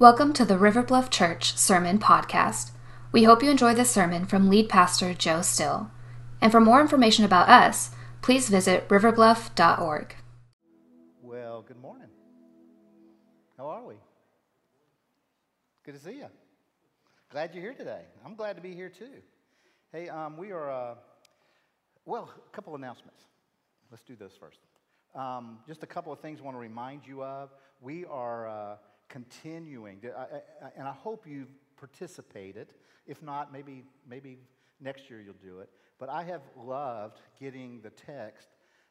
Welcome to the River Bluff Church Sermon Podcast. We hope you enjoy this sermon from lead pastor Joe Still. And for more information about us, please visit riverbluff.org. Well, good morning. How are we? Good to see you. Glad you're here today. I'm glad to be here too. Hey, um, we are, uh, well, a couple announcements. Let's do this first. Um, just a couple of things I want to remind you of. We are uh, continuing, I, I, and I hope you've participated. If not, maybe, maybe next year you'll do it. But I have loved getting the text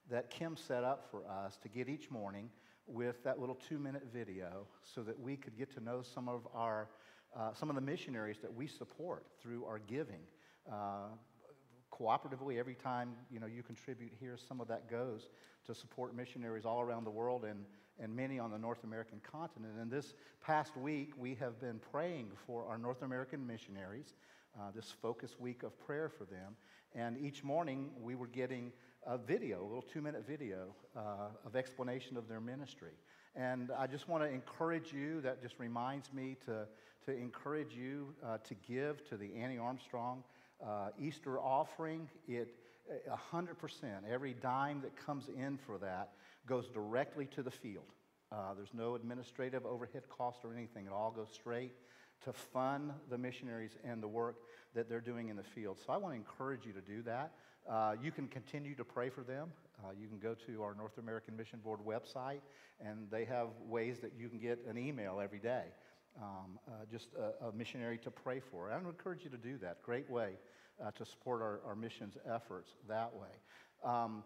that Kim set up for us to get each morning with that little two minute video so that we could get to know some of our uh, some of the missionaries that we support through our giving uh, cooperatively every time you know you contribute here some of that goes to support missionaries all around the world and and many on the North American continent. And this past week, we have been praying for our North American missionaries, uh, this focus week of prayer for them. And each morning, we were getting a video, a little two minute video uh, of explanation of their ministry. And I just want to encourage you, that just reminds me to, to encourage you uh, to give to the Annie Armstrong uh, Easter offering. It 100%, every dime that comes in for that goes directly to the field. Uh, there's no administrative overhead cost or anything. It all goes straight to fund the missionaries and the work that they're doing in the field. So I want to encourage you to do that. Uh, you can continue to pray for them. Uh, you can go to our North American Mission Board website, and they have ways that you can get an email every day, um, uh, just a, a, missionary to pray for. I would encourage you to do that. Great way uh, to support our, our missions efforts that way. Um,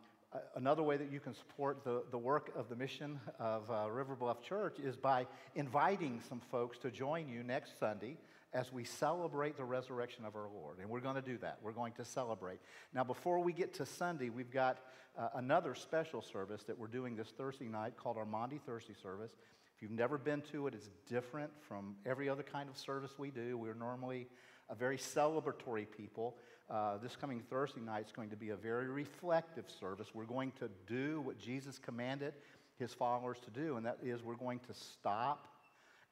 another way that you can support the, the work of the mission of uh, River Bluff Church is by inviting some folks to join you next Sunday as we celebrate the resurrection of our Lord. And we're going to do that. We're going to celebrate. Now, before we get to Sunday, we've got uh, another special service that we're doing this Thursday night called our Maundy Thursday service. If you've never been to it, it's different from every other kind of service we do. We're normally a very celebratory people. Uh, this coming Thursday night is going to be a very reflective service. We're going to do what Jesus commanded his followers to do, and that is we're going to stop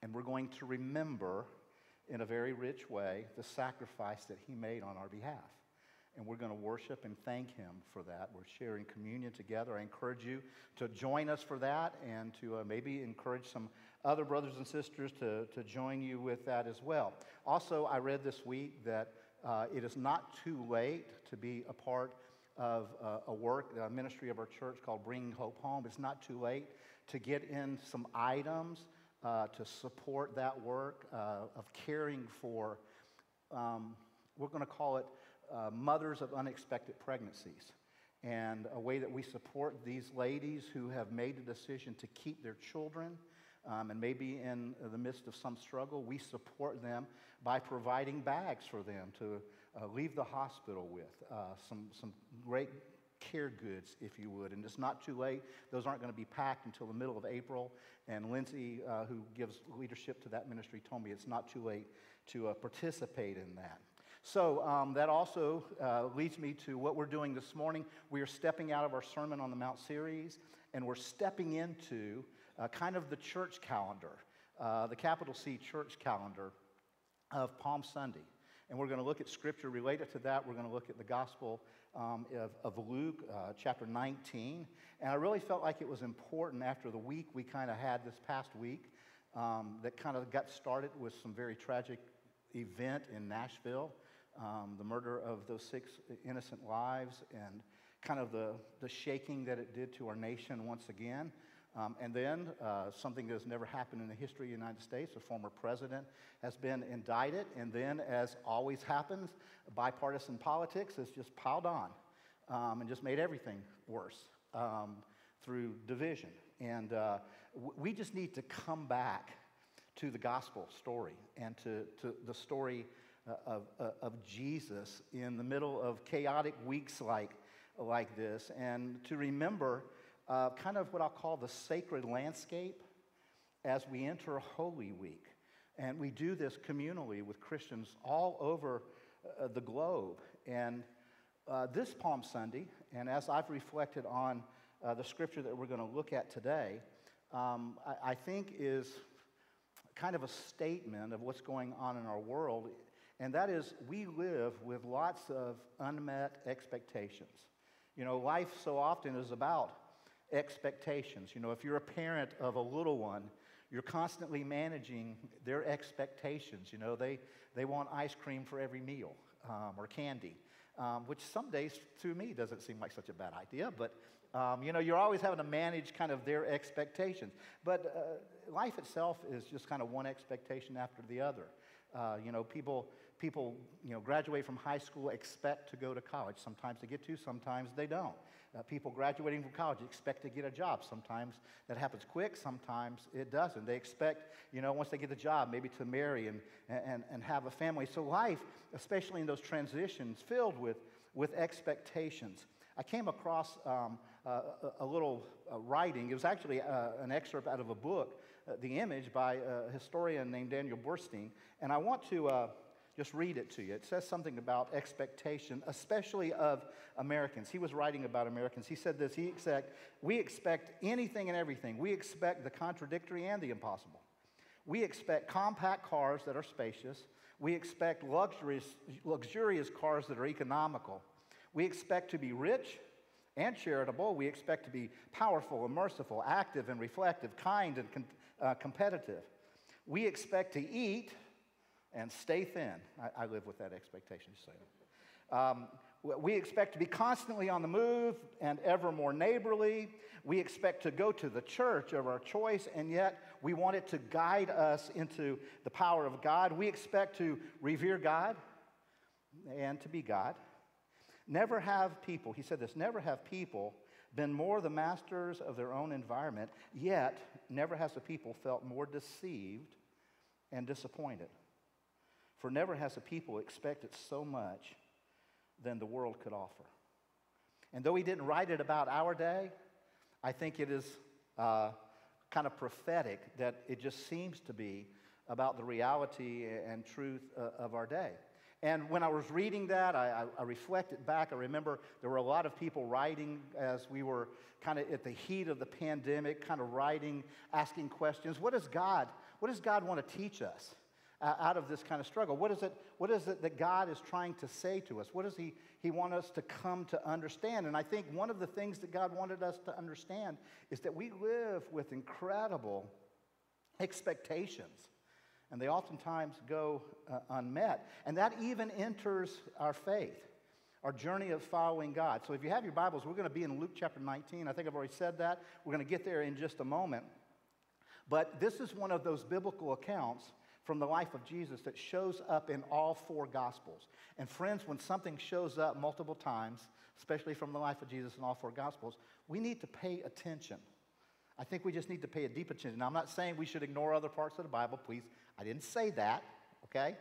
and we're going to remember in a very rich way the sacrifice that he made on our behalf. And we're going to worship and thank him for that. We're sharing communion together. I encourage you to join us for that and to uh, maybe encourage some other brothers and sisters to, to join you with that as well. Also, I read this week that uh, it is not too late to be a part of uh, a work, a ministry of our church called Bringing Hope Home. It's not too late to get in some items uh, to support that work uh, of caring for, um, we're going to call it uh, mothers of unexpected pregnancies. And a way that we support these ladies who have made the decision to keep their children um, and maybe in the midst of some struggle, we support them by providing bags for them to uh, leave the hospital with, uh, some, some great care goods, if you would. And it's not too late. Those aren't going to be packed until the middle of April. And Lindsay, uh, who gives leadership to that ministry, told me it's not too late to uh, participate in that. So um, that also uh, leads me to what we're doing this morning. We are stepping out of our Sermon on the Mount series, and we're stepping into uh, kind of the church calendar, uh, the capital C church calendar of Palm Sunday. And we're going to look at scripture related to that. We're going to look at the Gospel um, of, of, Luke, uh, chapter 19. And I really felt like it was important after the week we kind of had this past week um, that kind of got started with some very tragic event in Nashville, um, the murder of those six innocent lives, and kind of the, the shaking that it did to our nation once again. Um, and then uh, something that has never happened in the history of the United States, a former president has been indicted. And then, as always happens, bipartisan politics has just piled on um, and just made everything worse um, through division. And uh, we just need to come back to the gospel story and to, to the story uh, of, uh, of Jesus in the middle of chaotic weeks like, like this and to remember uh, kind of what I'll call the sacred landscape as we enter Holy Week. And we do this communally with Christians all over uh, the globe. And uh, this Palm Sunday, and as I've reflected on uh, the scripture that we're going to look at today, um, I, I, think is kind of a statement of what's going on in our world, and that is we live with lots of unmet expectations. You know, life so often is about expectations. You know, if you're a parent of a little one, you're constantly managing their expectations. You know, they, they want ice cream for every meal um, or candy, um, which some days to me doesn't seem like such a bad idea, but um, you know, you're always having to manage kind of their expectations. But uh, life itself is just kind of one expectation after the other. Uh, you know, people, people, you know, graduate from high school, expect to go to college. Sometimes they get to, sometimes they don't. Uh, people graduating from college expect to get a job. Sometimes that happens quick, sometimes it doesn't. They expect, you know, once they get the job, maybe to marry and, and, and have a family. So life, especially in those transitions, filled with, with expectations. I came across um, a, a, little uh, writing. It was actually uh, an excerpt out of a book, uh, The Image, by a historian named Daniel Boorstin. And I want to uh, just read it to you. It says something about expectation, especially of Americans. He was writing about Americans. He said this he expect, We expect anything and everything. We expect the contradictory and the impossible. We expect compact cars that are spacious. We expect luxurious, luxurious cars that are economical. We expect to be rich and charitable. We expect to be powerful and merciful, active and reflective, kind and com- uh, competitive. We expect to eat and stay thin. I, I live with that expectation, saying. Um, we expect to be constantly on the move and ever more neighborly. We expect to go to the church of our choice, and yet we want it to guide us into the power of God. We expect to revere God and to be God. Never have people, he said this, never have people been more the masters of their own environment, yet never has the people felt more deceived and disappointed. For never has a people expected so much than the world could offer. And though he didn't write it about our day, I think it is uh, kind of prophetic that it just seems to be about the reality and truth uh, of our day. And when I was reading that, I, I, I, reflected back. I remember there were a lot of people writing as we were kind of at the heat of the pandemic, kind of writing, asking questions. What does God, what does God want to teach us? Uh, out of this kind of struggle? What is, it, what is it that God is trying to say to us? What does he, he want us to come to understand? And I think one of the things that God wanted us to understand is that we live with incredible expectations. And they oftentimes go uh, unmet. And that even enters our faith, our journey of following God. So if you have your Bibles, we're going to be in Luke chapter 19. I think I've already said that. We're going to get there in just a moment. But this is one of those biblical accounts from the life of Jesus that shows up in all four Gospels. And friends, when something shows up multiple times, especially from the life of Jesus in all four Gospels, we need to pay attention. I think we just need to pay a deep attention. Now, I'm not saying we should ignore other parts of the Bible, please. I didn't say that, okay?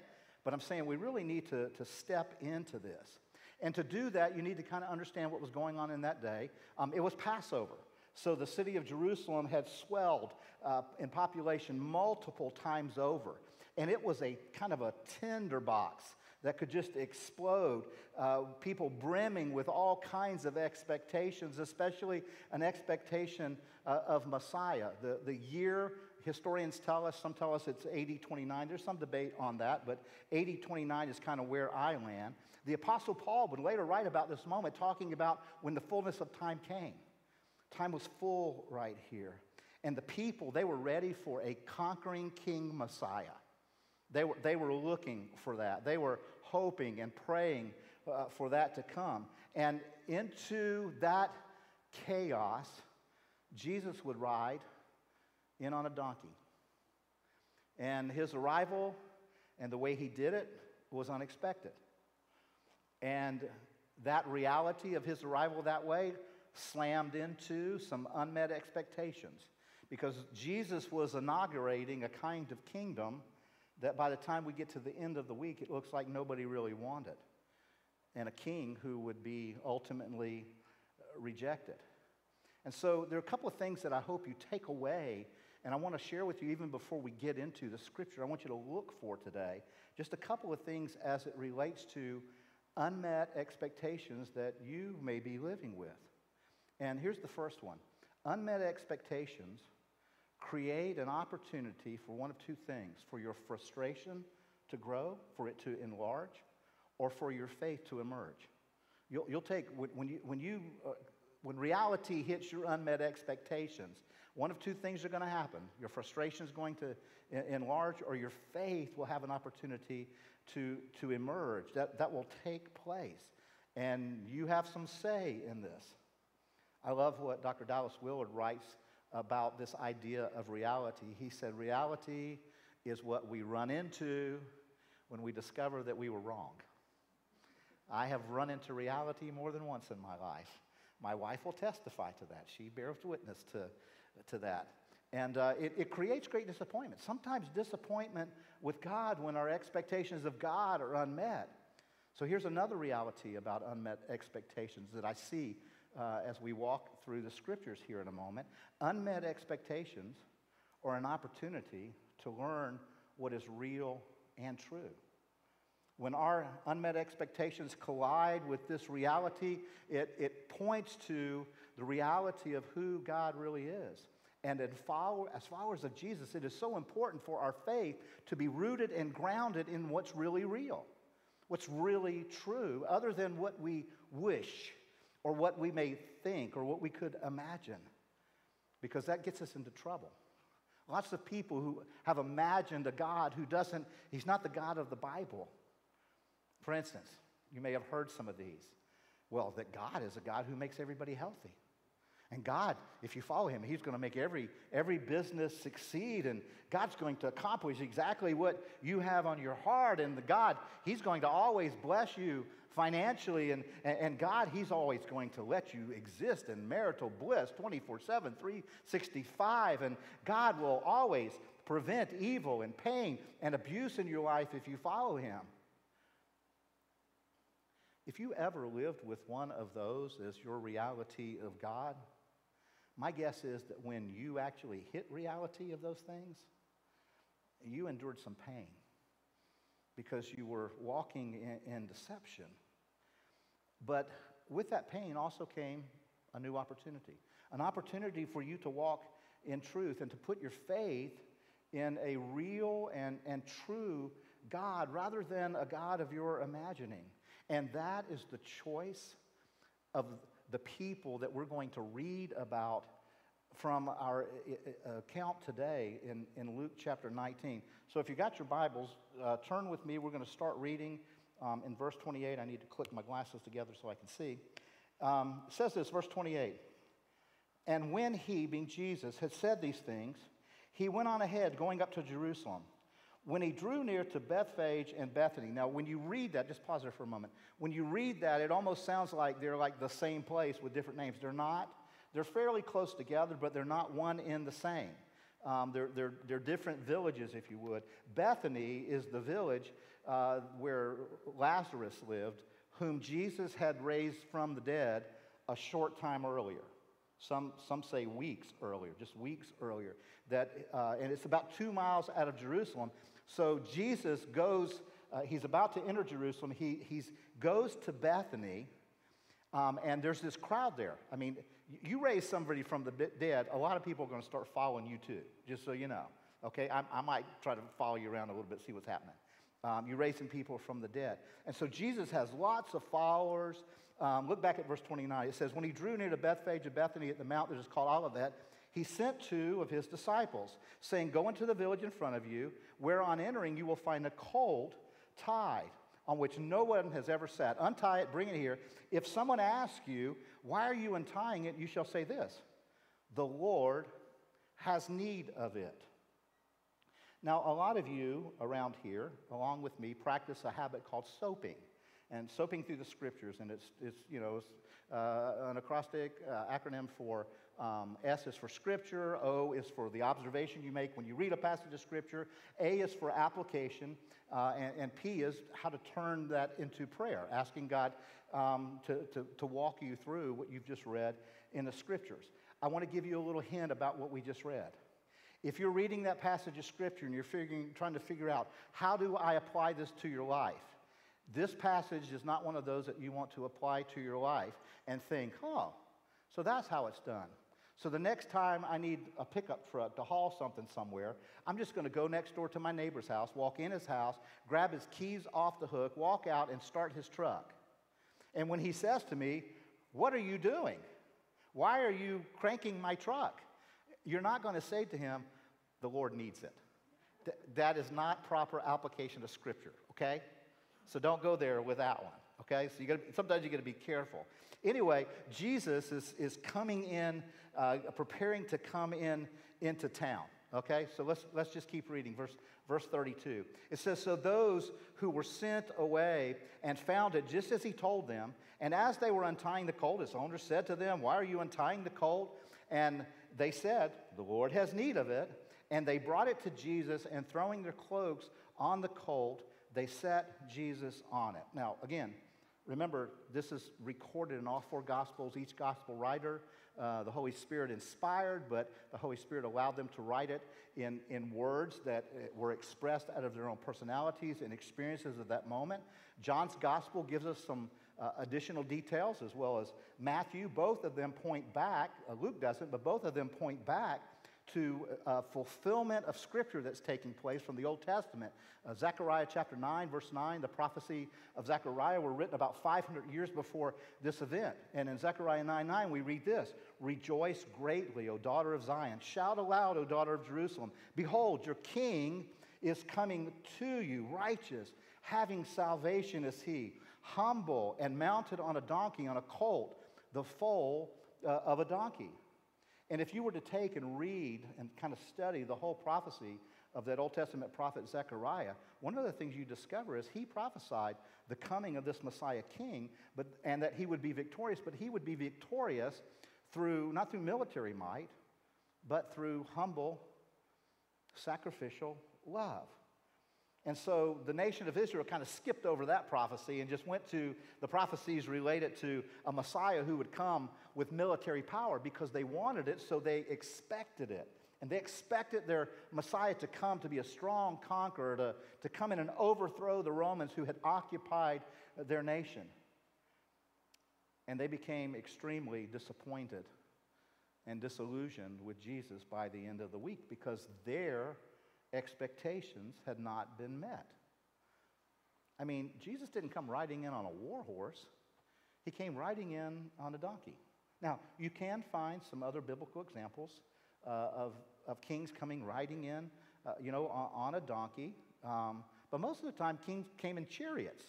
But I'm saying we really need to, to step into this. And to do that, you need to kind of understand what was going on in that day. Um, it was Passover. So the city of Jerusalem had swelled uh, in population multiple times over and it was a kind of a tinderbox that could just explode. Uh, people brimming with all kinds of expectations, especially an expectation uh, of Messiah. The, the year, historians tell us, some tell us it's AD 29. There's some debate on that, but AD 29 is kind of where I land. The Apostle Paul would later write about this moment, talking about when the fullness of time came. Time was full right here. And the people, they were ready for a conquering king Messiah. They were, they were looking for that. They were hoping and praying uh, for that to come. And into that chaos, Jesus would ride in on a donkey. And his arrival and the way he did it was unexpected. And that reality of his arrival that way slammed into some unmet expectations because Jesus was inaugurating a kind of kingdom that by the time we get to the end of the week, it looks like nobody really wanted, and a king who would be ultimately rejected. And so there are a couple of things that I hope you take away, and I want to share with you even before we get into the scripture. I want you to look for today just a couple of things as it relates to unmet expectations that you may be living with. And here's the first one unmet expectations create an opportunity for one of two things for your frustration to grow, for it to enlarge, or for your faith to emerge. You'll, you'll take, when you, when, you uh, when reality hits your unmet expectations, one of two things are going to happen. Your frustration is going to enlarge, or your faith will have an opportunity to, to emerge. That, that will take place. And you have some say in this. I love what Dr. Dallas Willard writes about this idea of reality. He said, Reality is what we run into when we discover that we were wrong. I have run into reality more than once in my life. My wife will testify to that. She bears witness to, to that. And uh, it, it creates great disappointment. Sometimes disappointment with God when our expectations of God are unmet. So here's another reality about unmet expectations that I see uh, as we walk through the scriptures here in a moment. Unmet expectations are an opportunity to learn what is real and true. When our unmet expectations collide with this reality, it, it points to the reality of who God really is. And follow, as followers of Jesus, it is so important for our faith to be rooted and grounded in what's really real, what's really true, other than what we wish or what we may think or what we could imagine, because that gets us into trouble. Lots of people who have imagined a God who doesn't, he's not the God of the Bible. For instance, you may have heard some of these. Well, that God is a God who makes everybody healthy. And God, if you follow him, he's going to make every, every business succeed. And God's going to accomplish exactly what you have on your heart. And the God, he's going to always bless you financially. And, and God, he's always going to let you exist in marital bliss 24 7, 365. And God will always prevent evil and pain and abuse in your life if you follow him. If you ever lived with one of those as your reality of God, my guess is that when you actually hit reality of those things, you endured some pain because you were walking in, in deception. But with that pain also came a new opportunity an opportunity for you to walk in truth and to put your faith in a real and, and true God rather than a God of your imagining. And that is the choice of the people that we're going to read about from our account today in, in Luke chapter 19. So if you got your Bibles, uh, turn with me. We're going to start reading um, in verse 28. I need to click my glasses together so I can see. Um, it says this, verse 28. And when he, being Jesus, had said these things, he went on ahead, going up to Jerusalem. When he drew near to Bethphage and Bethany, now when you read that, just pause there for a moment. When you read that, it almost sounds like they're like the same place with different names. They're not. They're fairly close together, but they're not one in the same. Um, they're, they're, they're different villages, if you would. Bethany is the village uh, where Lazarus lived, whom Jesus had raised from the dead a short time earlier. Some, some say weeks earlier, just weeks earlier. That, uh, and it's about two miles out of Jerusalem. So Jesus goes, uh, he's about to enter Jerusalem. He he's, goes to Bethany, um, and there's this crowd there. I mean, you raise somebody from the dead, a lot of people are going to start following you too, just so you know. Okay, I, I might try to follow you around a little bit, see what's happening. Um, you're raising people from the dead. And so Jesus has lots of followers. Um, look back at verse 29. It says, When he drew near to Bethphage of Bethany at the mount that is called Olivet, he sent two of his disciples, saying, Go into the village in front of you, where on entering you will find a colt tied, on which no one has ever sat. Untie it, bring it here. If someone asks you, Why are you untying it? you shall say this The Lord has need of it. Now, a lot of you around here, along with me, practice a habit called soaping. And soaping through the scriptures, and it's, it's you know, it's, uh, an acrostic uh, acronym for um, S is for scripture, O is for the observation you make when you read a passage of scripture, A is for application, uh, and, and, P is how to turn that into prayer, asking God um, to, to, to walk you through what you've just read in the scriptures. I want to give you a little hint about what we just read. If you're reading that passage of scripture and you're figuring, trying to figure out how do I apply this to your life, this passage is not one of those that you want to apply to your life and think, oh, so that's how it's done. So the next time I need a pickup truck to haul something somewhere, I'm just going to go next door to my neighbor's house, walk in his house, grab his keys off the hook, walk out, and start his truck. And when he says to me, What are you doing? Why are you cranking my truck? You're not going to say to him, The Lord needs it. Th- that is not proper application of Scripture, okay? So don't go there with that one, okay? So you gotta, sometimes you got to be careful. Anyway, Jesus is, is coming in, uh, preparing to come in into town. Okay, so let's, let's just keep reading. Verse, verse 32. It says, So those who were sent away and found it just as he told them, and as they were untying the colt, his owner said to them, Why are you untying the colt? And they said, The Lord has need of it. And they brought it to Jesus, and throwing their cloaks on the colt, they set Jesus on it. Now, again, remember, this is recorded in all four Gospels. Each Gospel writer, uh, the Holy Spirit inspired, but the Holy Spirit allowed them to write it in, in words that uh, were expressed out of their own personalities and experiences of that moment. John's Gospel gives us some uh, additional details, as well as Matthew. Both of them point back, uh, Luke doesn't, but both of them point back to uh, fulfillment of scripture that's taking place from the Old Testament. Uh, Zechariah chapter 9, verse 9, the prophecy of Zechariah were written about 500 years before this event. And in Zechariah 9 9, we read this Rejoice greatly, O daughter of Zion. Shout aloud, O daughter of Jerusalem. Behold, your king is coming to you, righteous, having salvation is he, humble and mounted on a donkey, on a colt, the foal uh, of a donkey. And if you were to take and read and kind of study the whole prophecy of that Old Testament prophet Zechariah, one of the things you discover is he prophesied the coming of this Messiah king, but, and that he would be victorious, but he would be victorious through, not through military might, but through humble, sacrificial love. And so the nation of Israel kind of skipped over that prophecy and just went to the prophecies related to a Messiah who would come with military power because they wanted it, so they expected it. And they expected their Messiah to come to be a strong conqueror, to, to come in and overthrow the Romans who had occupied their nation. And they became extremely disappointed and disillusioned with Jesus by the end of the week because their expectations had not been met. I mean, Jesus didn't come riding in on a war horse, he came riding in on a donkey. Now, you can find some other biblical examples uh, of, of kings coming riding in, uh, you know, on, on a donkey. Um, but most of the time, kings came in chariots.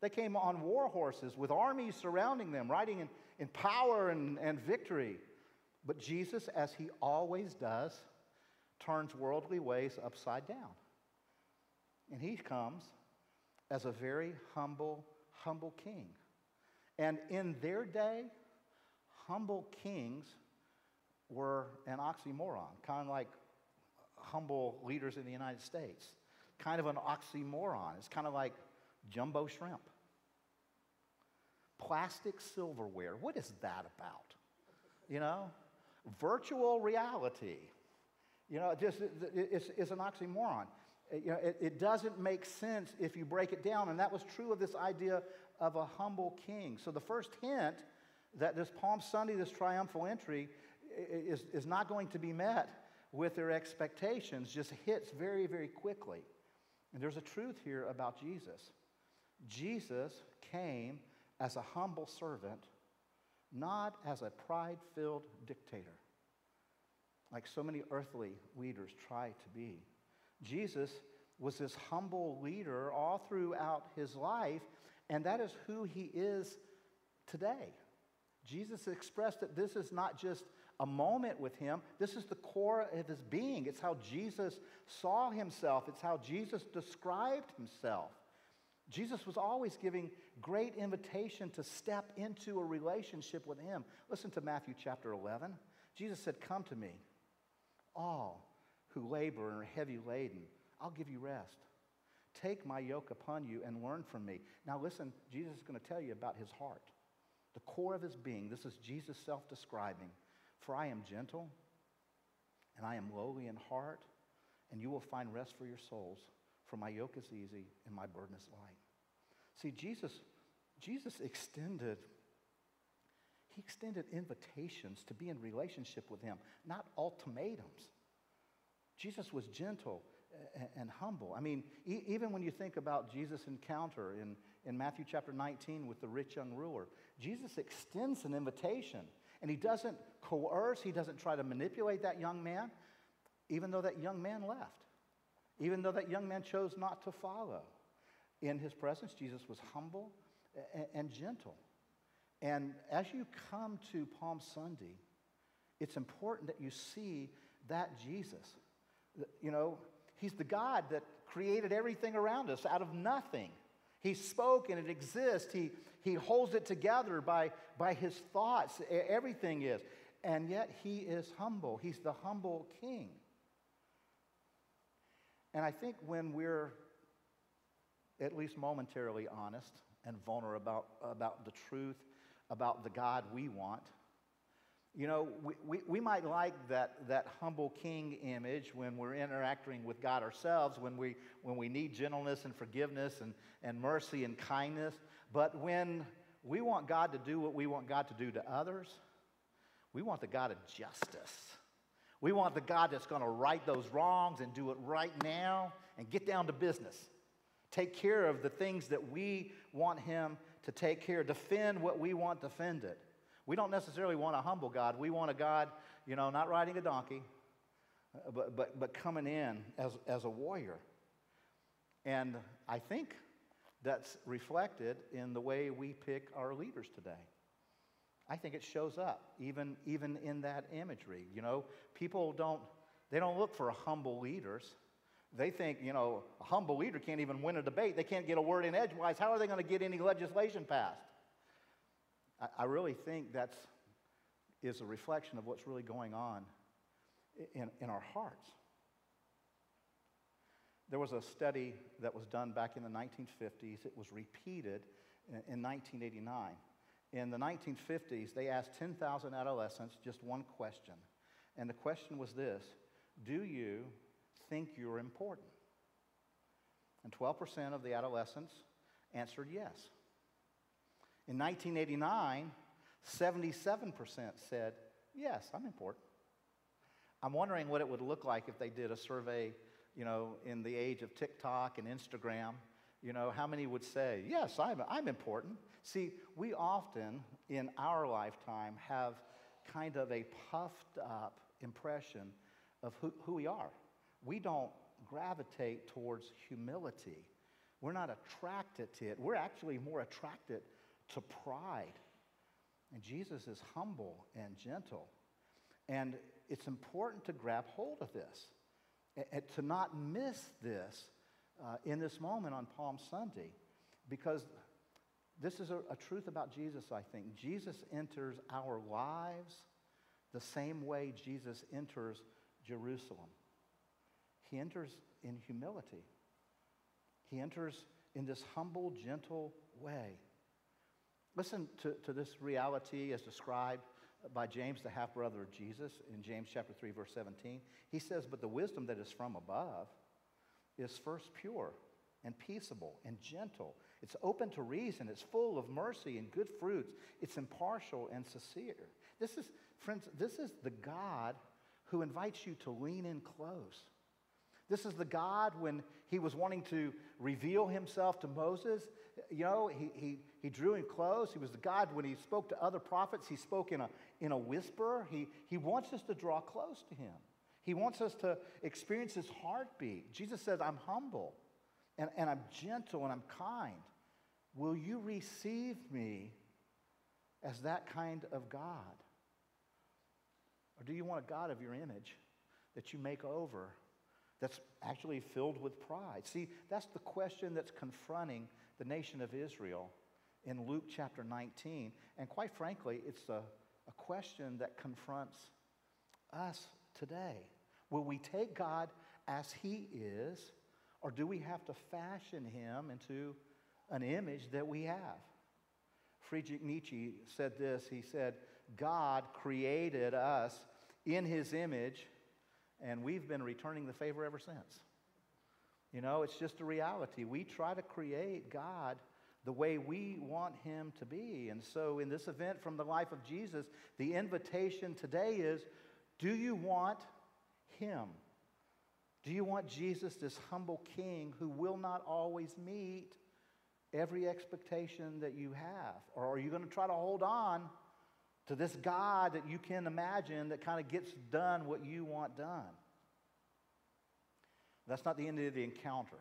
They came on war horses with armies surrounding them, riding in, in power and, and victory. But Jesus, as he always does, turns worldly ways upside down. And he comes as a very humble, humble king. And in their day, humble kings were an oxymoron, kind of like humble leaders in the United States. Kind of an oxymoron. It's kind of like jumbo shrimp. Plastic silverware. What is that about? You know? Virtual reality. You know, just it's, it's an oxymoron. You know, it, it doesn't make sense if you break it down. And that was true of this idea of a humble king. So the first hint that this Palm Sunday, this triumphal entry, is, is not going to be met with their expectations, just hits very, very quickly. And there's a truth here about Jesus. Jesus came as a humble servant, not as a pride filled dictator like so many earthly leaders try to be. Jesus was this humble leader all throughout his life, and that is who he is today. Jesus expressed that this is not just a moment with him, this is the core of his being. It's how Jesus saw himself, it's how Jesus described himself. Jesus was always giving great invitation to step into a relationship with him. Listen to Matthew chapter 11. Jesus said, Come to me all who labor and are heavy laden, I'll give you rest. Take my yoke upon you and learn from me. Now, listen, Jesus is going to tell you about his heart, the core of his being. This is Jesus self describing. For I am gentle and I am lowly in heart, and you will find rest for your souls. For my yoke is easy and my burden is light. See, Jesus, Jesus extended He extended invitations to be in relationship with him, not ultimatums. Jesus was gentle and humble. I mean, e- even when you think about Jesus' encounter in, in Matthew chapter 19 with the rich young ruler, Jesus extends an invitation. And he doesn't coerce, he doesn't try to manipulate that young man, even though that young man left, even though that young man chose not to follow. In his presence, Jesus was humble and, gentle. And as you come to Palm Sunday, it's important that you see that Jesus. You know, He's the God that created everything around us out of nothing. He spoke and it exists. He, he holds it together by, by his thoughts. Everything is. And yet he is humble. He's the humble king. And I think when we're at least momentarily honest and vulnerable about, about the truth, about the God we want, you know, we, we, we, might like that, that humble king image when we're interacting with God ourselves, when we, when we need gentleness and forgiveness and, and mercy and kindness. But when we want God to do what we want God to do to others, we want the God of justice. We want the God that's going to right those wrongs and do it right now and get down to business. Take care of the things that we want Him to take care defend what we want defended. We don't necessarily want a humble God. We want a God, you know, not riding a donkey, uh, but, but, but coming in as, as a warrior. And I think that's reflected in the way we pick our leaders today. I think it shows up even, even in that imagery. You know, people don't, they don't look for humble leaders. They think, you know, a humble leader can't even win a debate. They can't get a word in edgewise. How are they going to get any legislation passed? I, really think that's is a reflection of what's really going on in, in our hearts. There was a study that was done back in the 1950s. It was repeated in, in 1989. In the 1950s, they asked 10,000 adolescents just one question. And the question was this Do you think you're important? And 12% of the adolescents answered yes. In 1989, 77% said, Yes, I'm important. I'm wondering what it would look like if they did a survey, you know, in the age of TikTok and Instagram. You know, how many would say, Yes, I'm, I'm important? See, we often in our lifetime have kind of a puffed up impression of who, who we are. We don't gravitate towards humility. We're not attracted to it. We're actually more attracted to pride. And Jesus is humble and gentle. And it's important to grab hold of this, and to not miss this uh, in this moment on Palm Sunday, because this is a, a truth about Jesus, I think. Jesus enters our lives the same way Jesus enters Jerusalem. He enters in humility, he enters in this humble, gentle way. Listen to, to this reality as described by James, the half brother of Jesus, in James chapter 3, verse 17. He says, But the wisdom that is from above is first pure and peaceable and gentle. It's open to reason. It's full of mercy and good fruits. It's impartial and sincere. This is, friends, this is the God who invites you to lean in close this is the God when he was wanting to reveal himself to Moses. You know, he, he, he drew in close. He was the God when he spoke to other prophets, he spoke in a, in a whisper. He, he wants us to draw close to him. He wants us to experience his heartbeat. Jesus says, I'm humble and, and I'm gentle and I'm kind. Will you receive me as that kind of God? Or do you want a God of your image that you make over that's actually filled with pride. See, that's the question that's confronting the nation of Israel in Luke chapter 19. And quite frankly, it's a, a question that confronts us today. Will we take God as He is, or do we have to fashion Him into an image that we have? Friedrich Nietzsche said this He said, God created us in His image and we've been returning the favor ever since. You know, it's just a reality. We try to create God the way we want him to be. And so, in this event from the life of Jesus, the invitation today is do you want him? Do you want Jesus, this humble king who will not always meet every expectation that you have? Or are you going to try to hold on to this God that you can imagine that kind of gets done what you want done? That's not the end of the encounter.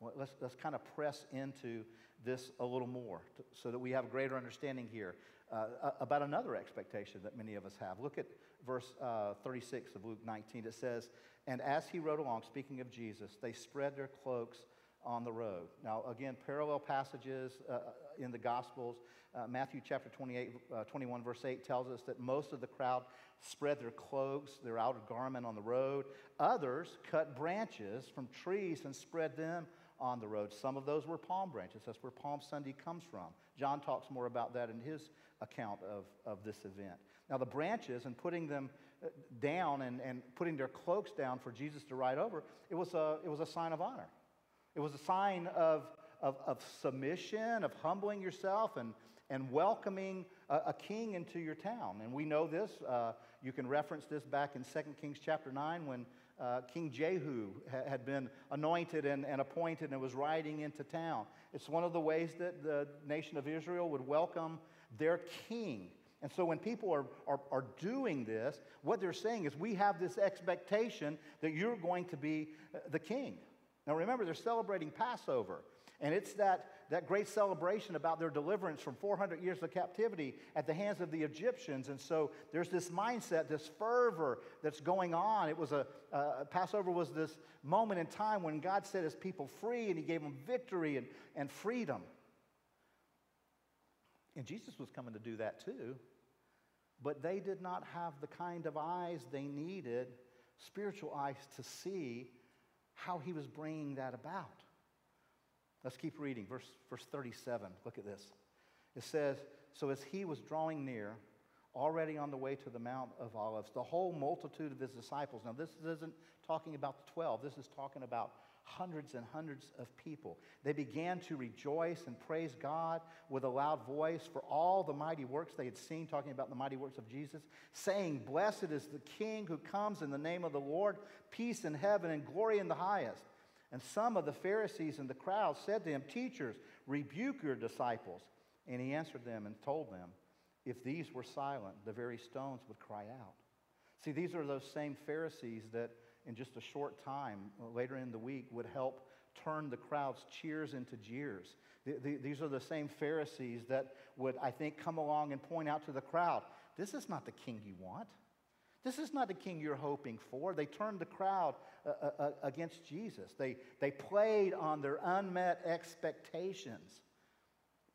Well, let's, let's kind of press into this a little more to, so that we have a greater understanding here uh, about another expectation that many of us have. Look at verse uh, 36 of Luke 19. It says, And as he rode along, speaking of Jesus, they spread their cloaks on the road. Now, again, parallel passages uh, uh in the Gospels. Uh, Matthew chapter 28, uh, 21, verse 8 tells us that most of the crowd spread their cloaks, their outer garment on the road. Others cut branches from trees and spread them on the road. Some of those were palm branches. That's where Palm Sunday comes from. John talks more about that in his account of, of this event. Now, the branches and putting them uh, down and, and putting their cloaks down for Jesus to ride over, it was a, it was a sign of honor. It was a sign of, of, of submission, of humbling yourself and, and welcoming a, a, king into your town. And we know this. Uh, you can reference this back in 2 Kings chapter 9 when uh, King Jehu ha- had been anointed and, and appointed and was riding into town. It's one of the ways that the nation of Israel would welcome their king. And so when people are, are, are, doing this, what they're saying is, we have this expectation that you're going to be uh, the king. Now remember, they're celebrating Passover. And it's that, that great celebration about their deliverance from 400 years of captivity at the hands of the Egyptians. And so there's this mindset, this fervor that's going on. It was a, uh, Passover was this moment in time when God set his people free and he gave them victory and, and freedom. And Jesus was coming to do that too. But they did not have the kind of eyes they needed, spiritual eyes, to see how he was bringing that about. Let's keep reading. Verse, verse 37. Look at this. It says, So as he was drawing near, already on the way to the Mount of Olives, the whole multitude of his disciples. Now, this isn't talking about the 12, this is talking about hundreds and hundreds of people. They began to rejoice and praise God with a loud voice for all the mighty works they had seen, talking about the mighty works of Jesus, saying, Blessed is the King who comes in the name of the Lord, peace in heaven and glory in the highest. And some of the Pharisees in the crowd said to him, Teachers, rebuke your disciples. And he answered them and told them, If these were silent, the very stones would cry out. See, these are those same Pharisees that in just a short time, later in the week, would help turn the crowd's cheers into jeers. These are the same Pharisees that would, I think, come along and point out to the crowd this is not the king you want. This is not the king you're hoping for. They turned the crowd uh, uh, uh, against Jesus. They, they played on their unmet expectations.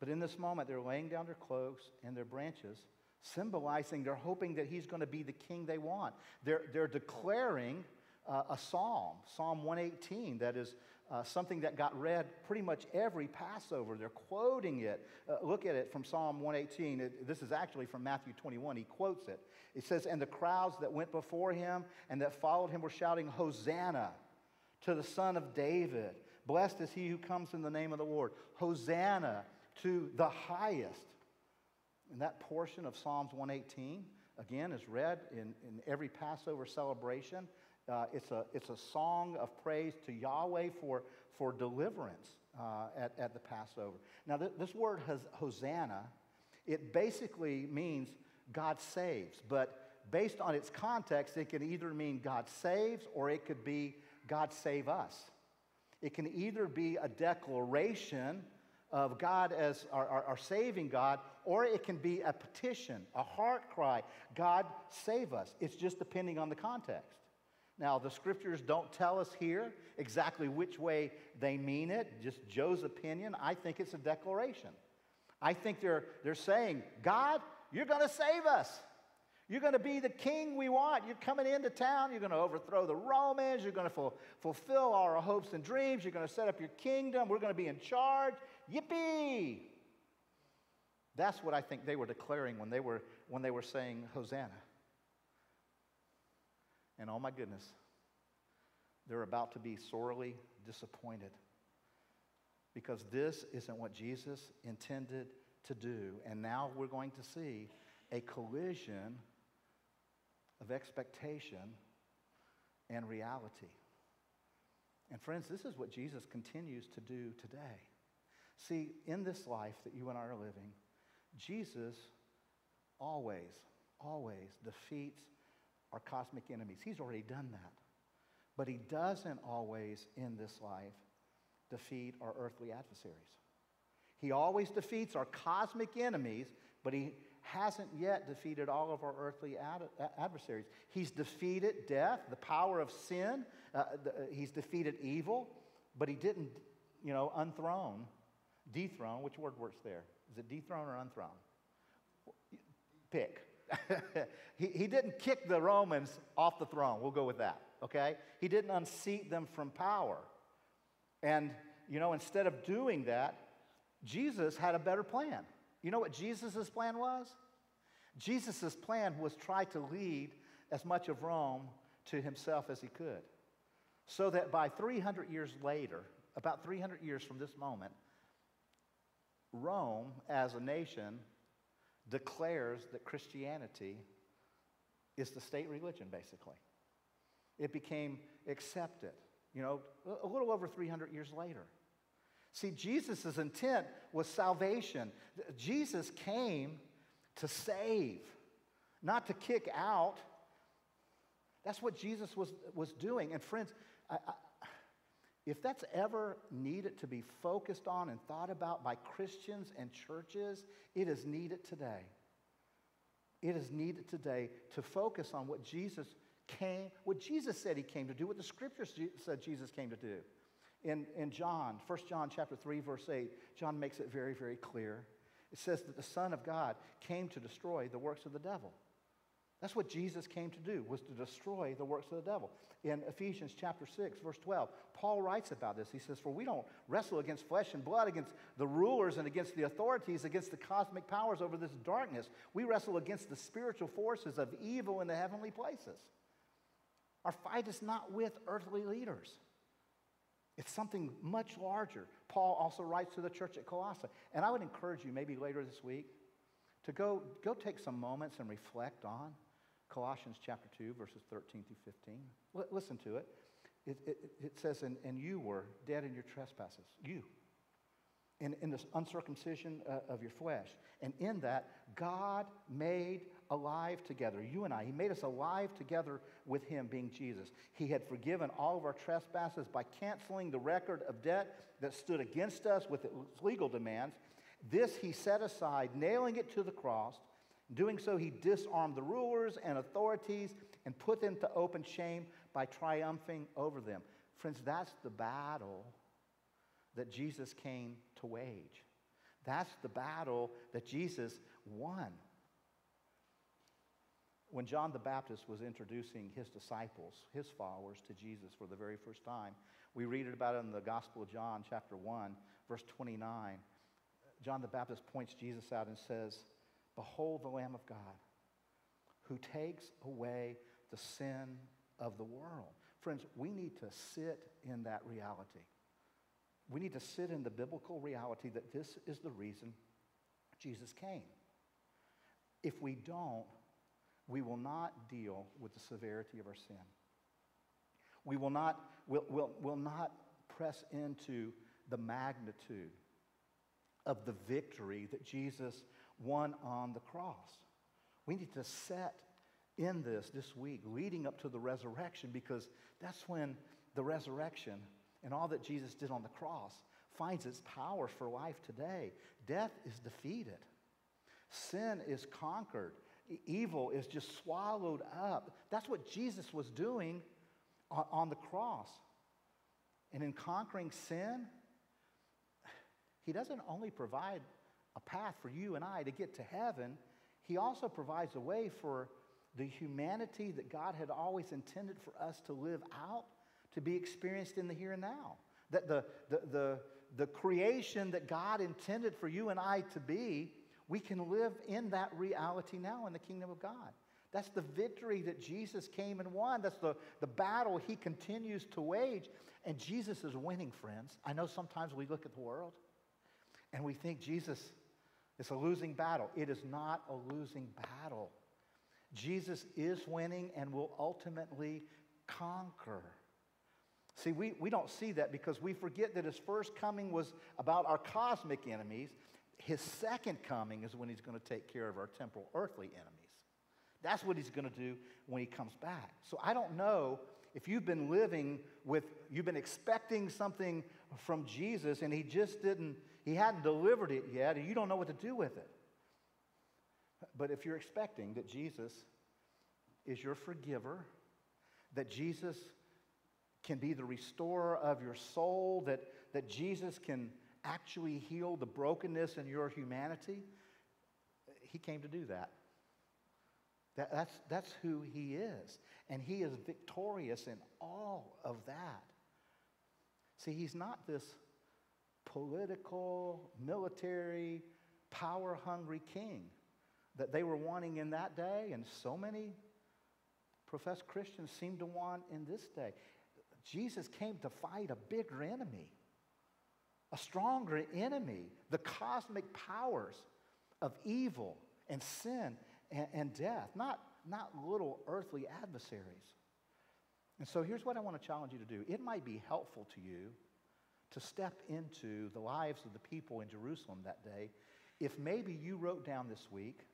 But in this moment, they're laying down their cloaks and their branches, symbolizing they're hoping that he's going to be the king they want. They're, they're declaring uh, a psalm, Psalm 118, that is uh, something that got read pretty much every Passover. They're quoting it. Uh, look at it from Psalm 118. It, this is actually from Matthew 21. He quotes it. It says, And the crowds that went before him and that followed him were shouting, Hosanna to the Son of David. Blessed is he who comes in the name of the Lord. Hosanna to the highest. And that portion of Psalms 118, again, is read in, in every Passover celebration. Uh, it's, a, it's a song of praise to Yahweh for, for deliverance uh, at, at the Passover. Now, th- this word has Hosanna, it basically means God saves, but based on its context, it can either mean God saves or it could be God save us. It can either be a declaration of God as our, our, our, saving God, or it can be a petition, a heart cry God, save us. It's just depending on the context. Now, the scriptures don't tell us here exactly which way they mean it, just Joe's opinion. I think it's a declaration. I think they're, they're saying, God, you're going to save us. You're going to be the king we want. You're coming into town. You're going to overthrow the Romans. You're going to ful- fulfill our hopes and dreams. You're going to set up your kingdom. We're going to be in charge. Yippee! That's what I think they were declaring when they were, when they were saying Hosanna. And oh my goodness, they're about to be sorely disappointed. because this isn't what Jesus intended to do. And now we're going to see a collision of expectation and reality. And friends, this is what Jesus continues to do today. See, in this life that you and I are living, Jesus always, always defeats our cosmic enemies. He's already done that. But he doesn't always, in this life, defeat our earthly adversaries. He always defeats our cosmic enemies, but he hasn't yet defeated all of our earthly ad- adversaries. He's defeated death, the power of sin. Uh, the, he's defeated evil, but he didn't, you know, unthrone, dethrone. Which word works there? Is it dethrone or unthrone? Pick. he, he didn't kick the Romans off the throne. We'll go with that, okay? He didn't unseat them from power. And, you know, instead of doing that, Jesus had a better plan. You know what Jesus' plan was? Jesus' plan was try to lead as much of Rome to himself as he could. So that by 300 years later, about 300 years from this moment, Rome as a nation declares that Christianity is the state religion, basically. It became accepted, you know, a little over 300 years later. See, Jesus' intent was salvation. Jesus came to save, not to kick out. That's what Jesus was, was doing. And friends, I, I, if that's ever needed to be focused on and thought about by Christians and churches, it is needed today. It is needed today to focus on what Jesus came, what Jesus said he came to do, what the scriptures said Jesus came to do. In, in John, 1 John chapter 3, verse 8, John makes it very, very clear. It says that the Son of God came to destroy the works of the devil. That's what Jesus came to do, was to destroy the works of the devil. In Ephesians chapter 6, verse 12, Paul writes about this. He says, For we don't wrestle against flesh and blood, against the rulers and against the authorities, against the cosmic powers over this darkness. We wrestle against the spiritual forces of evil in the heavenly places. Our fight is not with earthly leaders. It's something much larger. Paul also writes to the church at Colossae. And I would encourage you, maybe later this week, to go, go take some moments and reflect on Colossians chapter 2, verses 13 through 15. L- listen to it. It, it, it says, and, and you were dead in your trespasses. You. In, in this uncircumcision uh, of your flesh. And in that, God made alive together, you and I. He made us alive together with Him, being Jesus. He had forgiven all of our trespasses by canceling the record of debt that stood against us with its legal demands. This He set aside, nailing it to the cross. Doing so, he disarmed the rulers and authorities and put them to open shame by triumphing over them. Friends, that's the battle that Jesus came to wage. That's the battle that Jesus won. When John the Baptist was introducing his disciples, his followers, to Jesus for the very first time, we read it about it in the Gospel of John, chapter 1, verse 29. John the Baptist points Jesus out and says, Behold the Lamb of God who takes away the sin of the world. Friends, we need to sit in that reality. We need to sit in the biblical reality that this is the reason Jesus came. If we don't, we will not deal with the severity of our sin. We will not, will, will, will not press into the magnitude of the victory that Jesus won on the cross. We need to set in this this week, leading up to the resurrection, because that's when the resurrection and all that Jesus did on the cross finds its power for life today. Death is defeated, sin is conquered, evil is just swallowed up. That's what Jesus was doing on, on the cross. And in conquering sin, he doesn't only provide a path for you and I to get to heaven, He also provides a way for the humanity that God had always intended for us to live out to be experienced in the here and now. That the, the, the, the creation that God intended for you and I to be, we can live in that reality now in the kingdom of God. That's the victory that Jesus came and won. That's the, the battle he continues to wage. And Jesus is winning, friends. I know sometimes we look at the world and we think Jesus is a losing battle. It is not a losing battle. Jesus is winning and will ultimately conquer. See, we, we don't see that because we forget that his first coming was about our cosmic enemies. His second coming is when he's going to take care of our temporal earthly enemies. That's what he's going to do when he comes back. So I don't know if you've been living with, you've been expecting something from Jesus and he just didn't, he hadn't delivered it yet, and you don't know what to do with it. But if you're expecting that Jesus is your forgiver, that Jesus can be the restorer of your soul, that, that Jesus can actually heal the brokenness in your humanity, he came to do that. That, that's, that's who he is. And he is victorious in all of that. See, he's not this political, military, power hungry king that they were wanting in that day, and so many professed Christians seem to want in this day. Jesus came to fight a bigger enemy, a stronger enemy, the cosmic powers of evil and sin and, and death, not, not little earthly adversaries. And so here's what I want to challenge you to do. It might be helpful to you to step into the lives of the people in Jerusalem that day if maybe you wrote down this week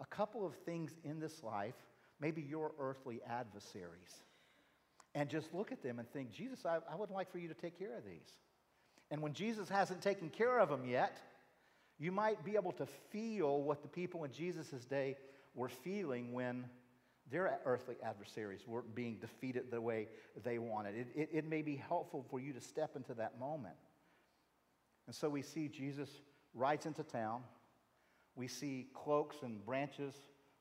a couple of things in this life, maybe your earthly adversaries, and just look at them and think, Jesus, I, I would like for you to take care of these. And when Jesus hasn't taken care of them yet, you might be able to feel what the people in Jesus' day were feeling when their earthly adversaries weren't being defeated the way they wanted. It, it, it, may be helpful for you to step into that moment. And so we see Jesus rides into town. We see cloaks and branches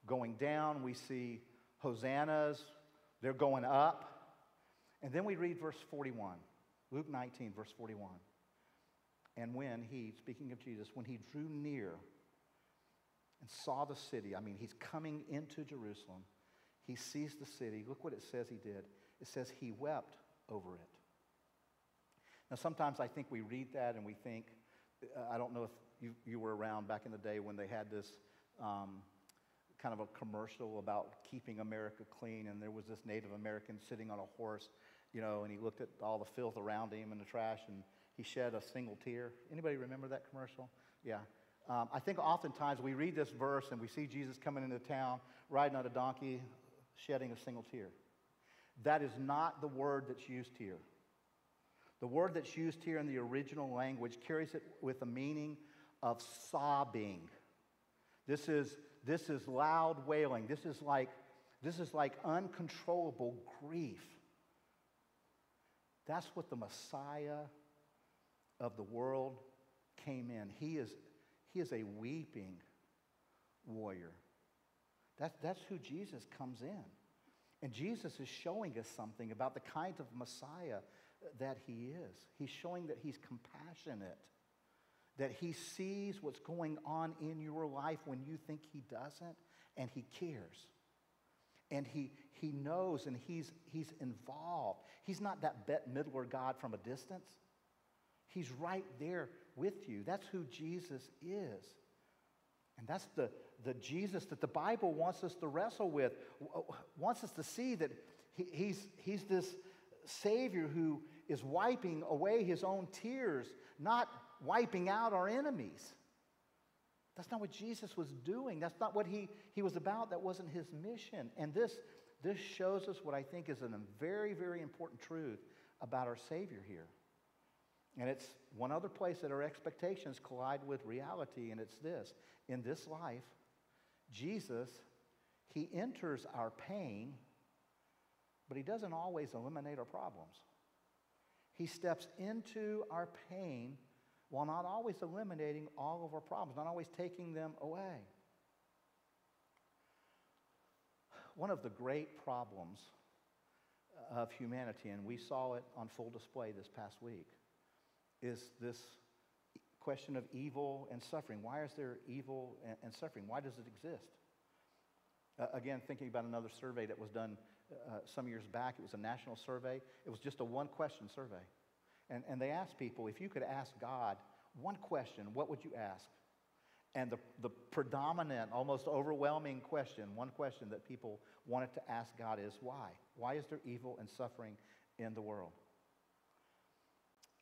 going down. We see hosannas, they're going up. And then we read verse 41, Luke 19, verse 41. And when he, speaking of Jesus, when he drew near and saw the city. I mean, he's coming into Jerusalem. He sees the city. Look what it says he did. It says he wept over it. Now, sometimes I think we read that and we think, uh, I don't know if you, you were around back in the day when they had this um, kind of a commercial about keeping America clean, and there was this Native American sitting on a horse, you know, and he looked at all the filth around him and the trash, and he shed a single tear. Anybody remember that commercial? Yeah. Um, I think oftentimes we read this verse and we see Jesus coming into town, riding on a donkey, shedding a single tear. That is not the word that's used here. The word that's used here in the original language carries it with a meaning of sobbing. This is, this is loud wailing. This is like, this is like uncontrollable grief. That's what the Messiah of the world came in. He is he is a weeping warrior. That, that's who Jesus comes in. And Jesus is showing us something about the kind of Messiah that he is. He's showing that he's compassionate, that he sees what's going on in your life when you think he doesn't, and he cares. And he, he knows and he's, he's involved. He's not that Bette Midler God from a distance. He's right there with you. That's who Jesus is. And that's the, the Jesus that the Bible wants us to wrestle with, wants us to see that he, he's, he's this Savior who is wiping away his own tears, not wiping out our enemies. That's not what Jesus was doing. That's not what he, he was about. That wasn't his mission. And this, this shows us what I think is a very, very important truth about our Savior here. And it's one other place that our expectations collide with reality, and it's this. In this life, Jesus, he enters our pain, but he doesn't always eliminate our problems. He steps into our pain while not always eliminating all of our problems, not always taking them away. One of the great problems of humanity, and we saw it on full display this past week, is this question of evil and suffering. Why is there evil and, suffering? Why does it exist? Uh, again, thinking about another survey that was done uh, some years back, it was a national survey. It was just a one question survey. And, and they asked people if you could ask God one question, what would you ask? And the, the predominant, almost overwhelming question, one question that people wanted to ask God is why? Why is there evil and suffering in the world?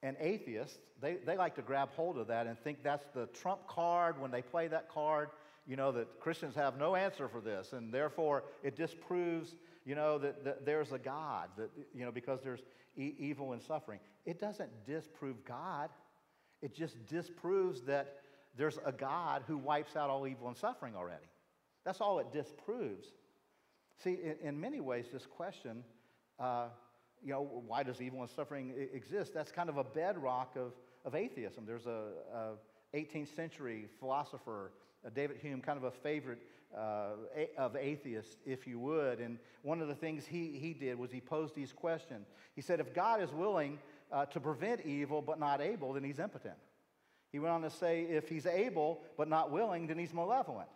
And atheists, they, they like to grab hold of that and think that's the trump card when they play that card, you know, that Christians have no answer for this. And therefore, it disproves, you know, that, that there's a God, that, you know, because there's e- evil and suffering. It doesn't disprove God, it just disproves that there's a God who wipes out all evil and suffering already. That's all it disproves. See, in, in many ways, this question, uh, you know, why does evil and suffering exist? That's kind of a bedrock of, of atheism. There's a, a 18th century philosopher, uh, David Hume, kind of a favorite uh, of atheists, if you would. And one of the things he, he did was he posed these questions. He said, if God is willing uh, to prevent evil but not able, then he's impotent. He went on to say, if he's able but not willing, then he's malevolent.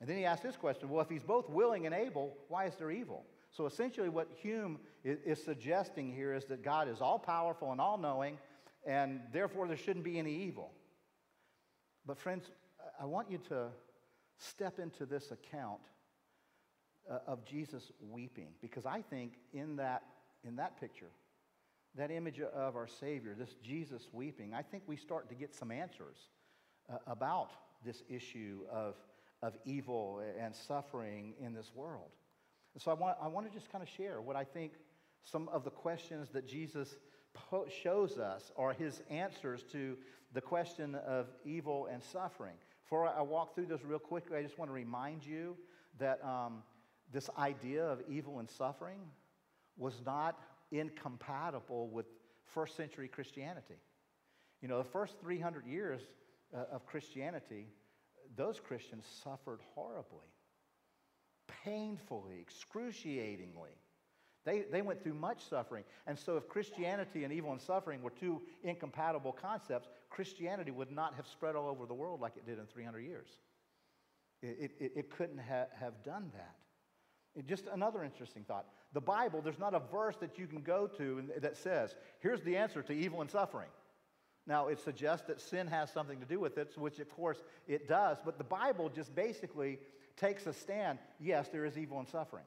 And then he asked this question well, if he's both willing and able, why is there evil? So essentially, what Hume is, suggesting here is that God is all powerful and all knowing, and therefore there shouldn't be any evil. But, friends, I want you to step into this account uh, of Jesus weeping, because I think in that, in that picture, that image of our Savior, this Jesus weeping, I think we start to get some answers uh, about this issue of, of evil and suffering in this world. And so I want, I want to just kind of share what I think some of the questions that Jesus po- shows us are his answers to the question of evil and suffering. Before I walk through this real quickly, I just want to remind you that um, this idea of evil and suffering was not incompatible with first century Christianity. You know, the first 300 years uh, of Christianity, those Christians suffered horribly painfully, excruciatingly. They, they went through much suffering. And so, if Christianity and evil and suffering were two incompatible concepts, Christianity would not have spread all over the world like it did in 300 years. It, it, it couldn't ha- have done that. It, just another interesting thought. The Bible, there's not a verse that you can go to that says, here's the answer to evil and suffering. Now, it suggests that sin has something to do with it, which of course it does, but the Bible just basically takes a stand, yes, there is evil and suffering.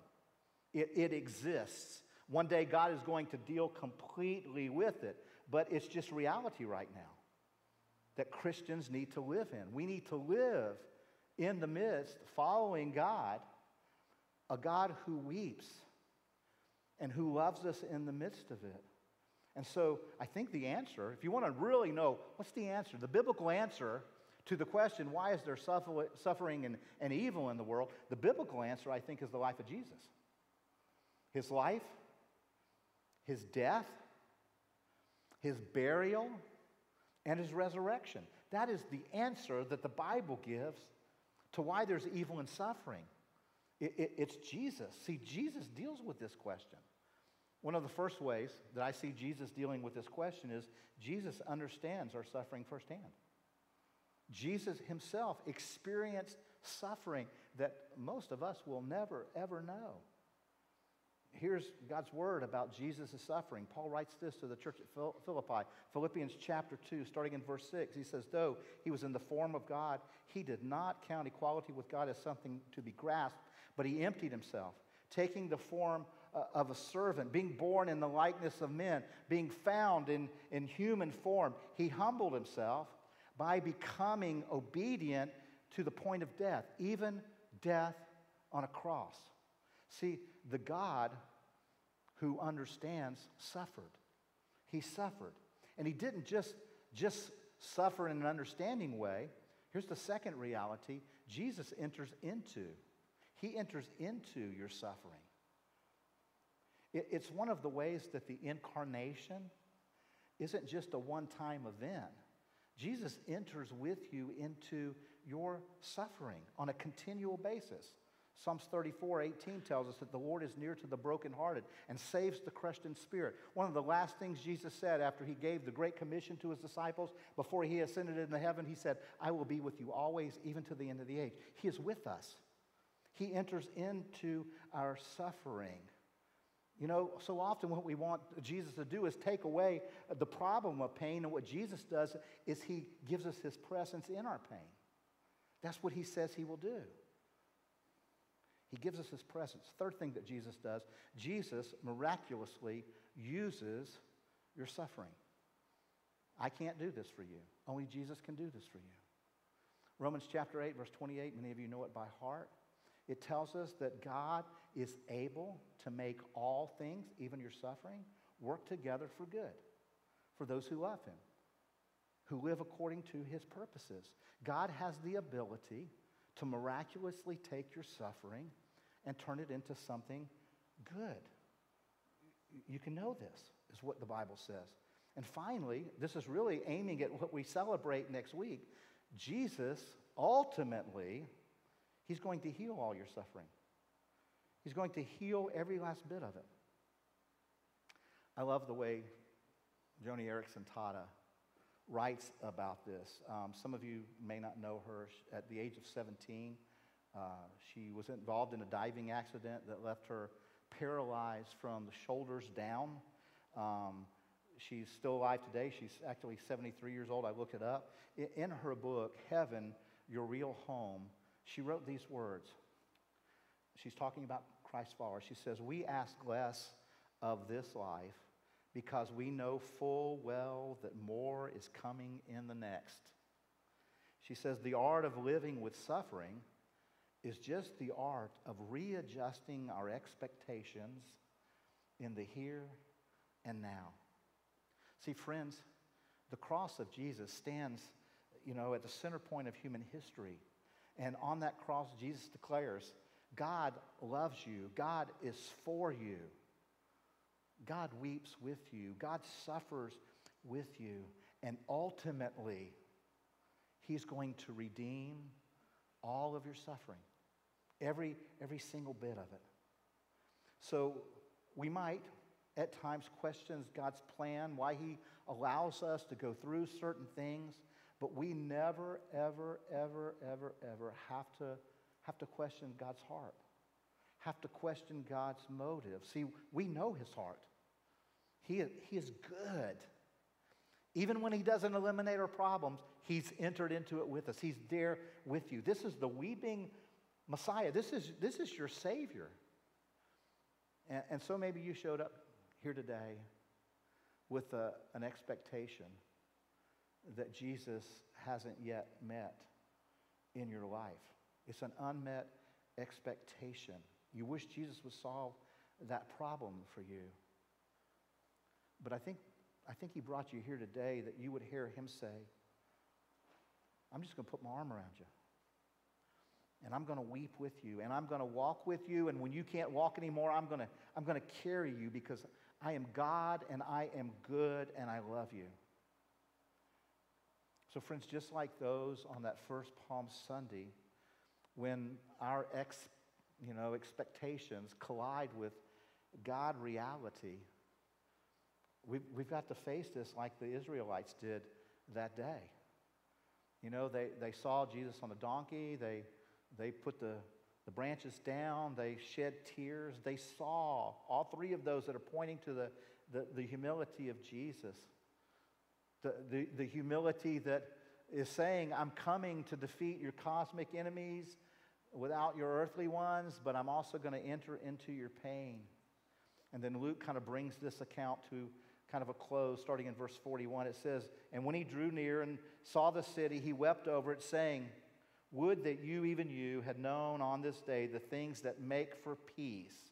It, it exists. One day God is going to deal completely with it, but it's just reality right now that Christians need to live in. We need to live in the midst, following God, a God who weeps and who loves us in the midst of it. And so I think the answer, if you want to really know what's the answer, the biblical answer to the question, why is there suffering and, and evil in the world? The biblical answer, I think, is the life of Jesus. His life, his death, his burial, and his resurrection. That is the answer that the Bible gives to why there's evil and suffering. It, it, it's Jesus. See, Jesus deals with this question. One of the first ways that I see Jesus dealing with this question is Jesus understands our suffering firsthand. Jesus himself experienced suffering that most of us will never, ever know. Here's God's word about Jesus' suffering. Paul writes this to the church at Philippi, Philippians chapter 2, starting in verse 6. He says, Though he was in the form of God, he did not count equality with God as something to be grasped, but he emptied himself, taking the form uh, of a servant, being born in the likeness of men, being found in, in human form. He humbled himself by becoming obedient to the point of death, even death on a cross. See, the God who understands suffered. He suffered. And he didn't just, just suffer in an understanding way. Here's the second reality Jesus enters into. He enters into your suffering. It, it's one of the ways that the incarnation isn't just a one time event. Jesus enters with you into your suffering on a continual basis. Psalms 34, 18 tells us that the Lord is near to the brokenhearted and saves the crushed in spirit. One of the last things Jesus said after he gave the Great Commission to his disciples before he ascended into heaven, he said, I will be with you always, even to the end of the age. He is with us. He enters into our suffering. You know, so often what we want Jesus to do is take away the problem of pain, and what Jesus does is he gives us his presence in our pain. That's what he says he will do. He gives us his presence. Third thing that Jesus does Jesus miraculously uses your suffering. I can't do this for you. Only Jesus can do this for you. Romans chapter 8, verse 28, many of you know it by heart. It tells us that God is able to make all things, even your suffering, work together for good for those who love Him, who live according to His purposes. God has the ability to miraculously take your suffering and turn it into something good. You can know this, is what the Bible says. And finally, this is really aiming at what we celebrate next week. Jesus ultimately, he's going to heal all your suffering. He's going to heal every last bit of it. I love the way Joni Eareckson Tada writes about this. Um, some of you may not know her. At the age of 17, uh, she was involved in a diving accident that left her paralyzed from the shoulders down. Um, she's still alive today. She's actually 73 years old. I looked it up. In her book, Heaven, Your Real Home, she wrote these words. She's talking about Christ followers. She says, We ask less of this life because we know full well that more is coming in the next. She says, The art of living with suffering is just the art of readjusting our expectations in the here and now. See, friends, the cross of Jesus stands, you know, at the center point of human history. And on that cross, Jesus declares, God loves you. God is for you. God weeps with you. God suffers with you. And ultimately, He's going to redeem all of your suffering, every, every single bit of it. So we might at times question God's plan, why He allows us to go through certain things, but we never, ever, ever, ever, ever have to, have to question God's heart, have to question God's motive. See, we know His heart. He, he is good. Even when He doesn't eliminate our problems, He's entered into it with us. He's there with you. This is the weeping Messiah. This is, this is your Savior. And, and so maybe you showed up here today with a, an expectation that Jesus hasn't yet met in your life. It's an unmet expectation. You wish Jesus would solve that problem for you. But I think, I think he brought you here today that you would hear him say, I'm just going to put my arm around you. And I'm going to weep with you. And I'm going to walk with you. And when you can't walk anymore, I'm going to, I'm going to carry you because I am God and I am good and I love you. So, friends, just like those on that first Palm Sunday, when our ex, you know, expectations collide with God reality, we've, we've got to face this like the Israelites did that day. You know, they, they saw Jesus on a donkey, they, they put the, the branches down, they shed tears. They saw all three of those that are pointing to the, the, the humility of Jesus. The, the, the humility that is saying, I'm coming to defeat your cosmic enemies without your earthly ones, but I'm also going to enter into your pain. And then Luke kind of brings this account to kind of a close, starting in verse 41. It says, And when he drew near and saw the city, he wept over it, saying, Would that you, even you, had known on this day the things that make for peace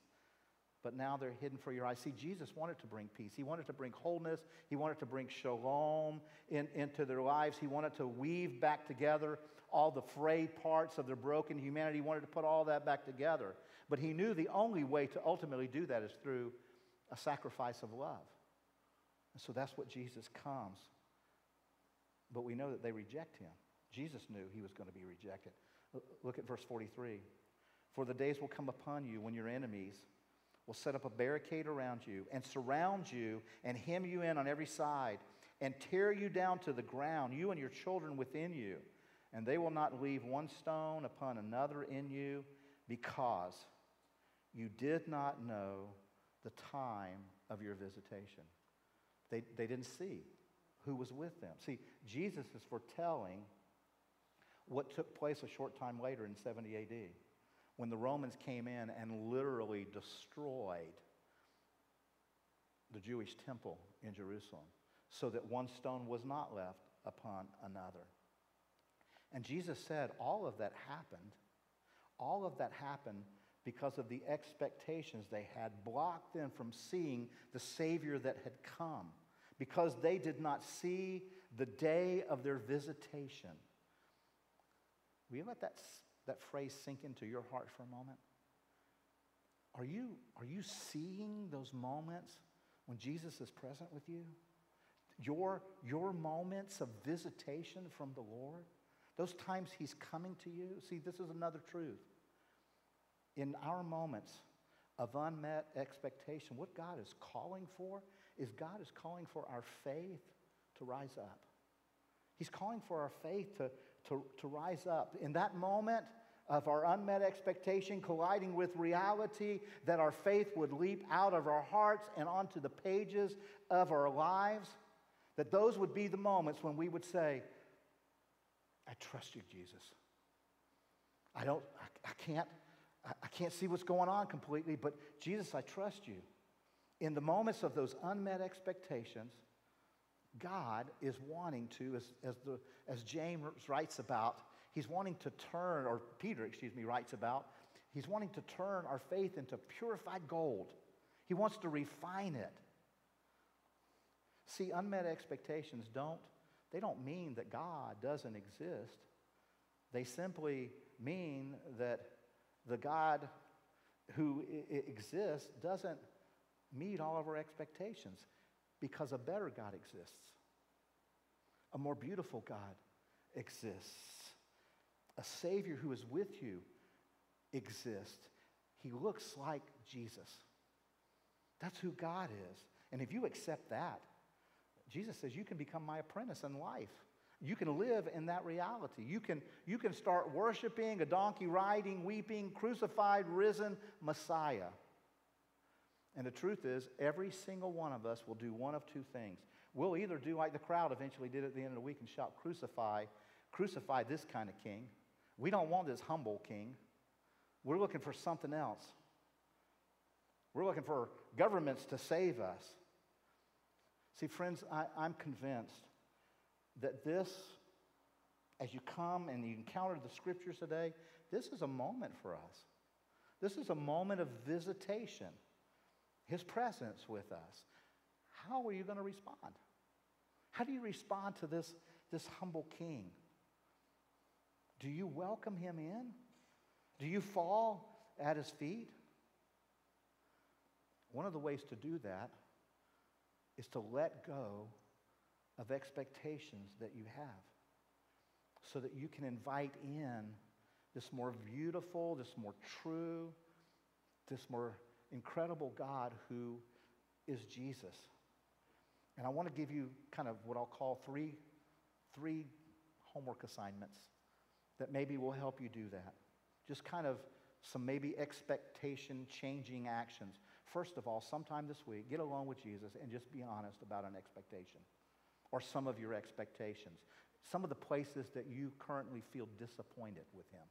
but now they're hidden for your eyes. See, Jesus wanted to bring peace. He wanted to bring wholeness. He wanted to bring shalom in, into their lives. He wanted to weave back together all the frayed parts of their broken humanity. He wanted to put all that back together. But he knew the only way to ultimately do that is through a sacrifice of love. And so that's what Jesus comes. But we know that they reject him. Jesus knew he was going to be rejected. Look at verse 43. For the days will come upon you when your enemies will set up a barricade around you and surround you and hem you in on every side and tear you down to the ground, you and your children within you. And they will not leave one stone upon another in you because you did not know the time of your visitation. They, they didn't see who was with them. See, Jesus is foretelling what took place a short time later in 70 AD when the Romans came in and literally destroyed the Jewish temple in Jerusalem so that one stone was not left upon another. And Jesus said all of that happened. All of that happened because of the expectations they had blocked them from seeing the Savior that had come, because they did not see the day of their visitation. Will you let that, that phrase sink into your heart for a moment? Are you, are you seeing those moments when Jesus is present with you? Your, your moments of visitation from the Lord? Those times He's coming to you? See, this is another truth. In our moments of unmet expectation, what God is calling for is God is calling for our faith to rise up. He's calling for our faith to, to, to rise up. In that moment of our unmet expectation colliding with reality, that our faith would leap out of our hearts and onto the pages of our lives, that those would be the moments when we would say, I trust you, Jesus. I don't, I, I can't, I, I can't see what's going on completely, but Jesus, I trust you. In the moments of those unmet expectations, God is wanting to, as, as, the, as James writes about, he's wanting to turn, or Peter, excuse me, writes about, he's wanting to turn our faith into purified gold. He wants to refine it. See, unmet expectations don't, they don't mean that God doesn't exist. They simply mean that the God who exists doesn't meet all of our expectations because a better God exists. A more beautiful God exists. A Savior who is with you exists. He looks like Jesus. That's who God is. And if you accept that, Jesus says you can become my apprentice in life. You can live in that reality. You can, you can start worshiping a donkey riding, weeping, crucified, risen Messiah. And the truth is, every single one of us will do one of two things. We'll either do like the crowd eventually did at the end of the week and shout, Crucify, crucify this kind of king. We don't want this humble king. We're looking for something else. We're looking for governments to save us. See, friends, I, I'm convinced that this, as you come and you encounter the scriptures today, this is a moment for us. This is a moment of visitation, His presence with us. How are you going to respond? How do you respond to this, this humble king? Do you welcome him in? Do you fall at his feet? One of the ways to do that is to let go of expectations that you have so that you can invite in this more beautiful, this more true, this more incredible God who is Jesus. And I want to give you kind of what I'll call three, three homework assignments that maybe will help you do that. Just kind of some maybe expectation changing actions. First of all, sometime this week, get along with Jesus and just be honest about an expectation or some of your expectations. Some of the places that you currently feel disappointed with Him,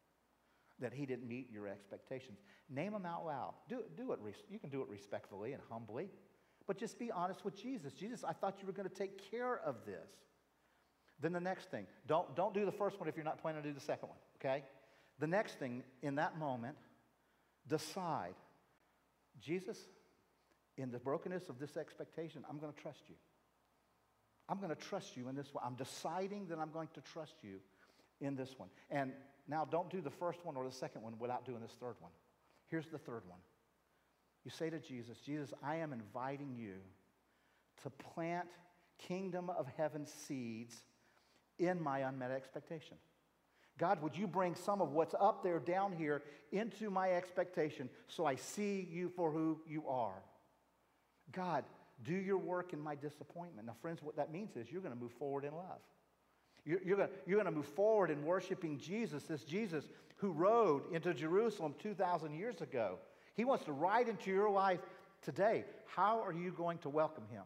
that He didn't meet your expectations. Name them out loud. Do, do it, you can do it respectfully and humbly, but just be honest with Jesus. Jesus, I thought you were going to take care of this. Then the next thing, don't, don't do the first one if you're not planning to do the second one, okay? The next thing in that moment, decide Jesus, in the brokenness of this expectation, I'm going to trust you. I'm going to trust you in this one. I'm deciding that I'm going to trust you in this one. And now don't do the first one or the second one without doing this third one. Here's the third one. You say to Jesus, Jesus, I am inviting you to plant kingdom of heaven seeds in my unmet expectation. God, would you bring some of what's up there down here into my expectation so I see you for who you are? God, do your work in my disappointment. Now, friends, what that means is you're going to move forward in love. You're, you're going you're to move forward in worshiping Jesus, this Jesus who rode into Jerusalem 2,000 years ago. He wants to ride into your life today. How are you going to welcome him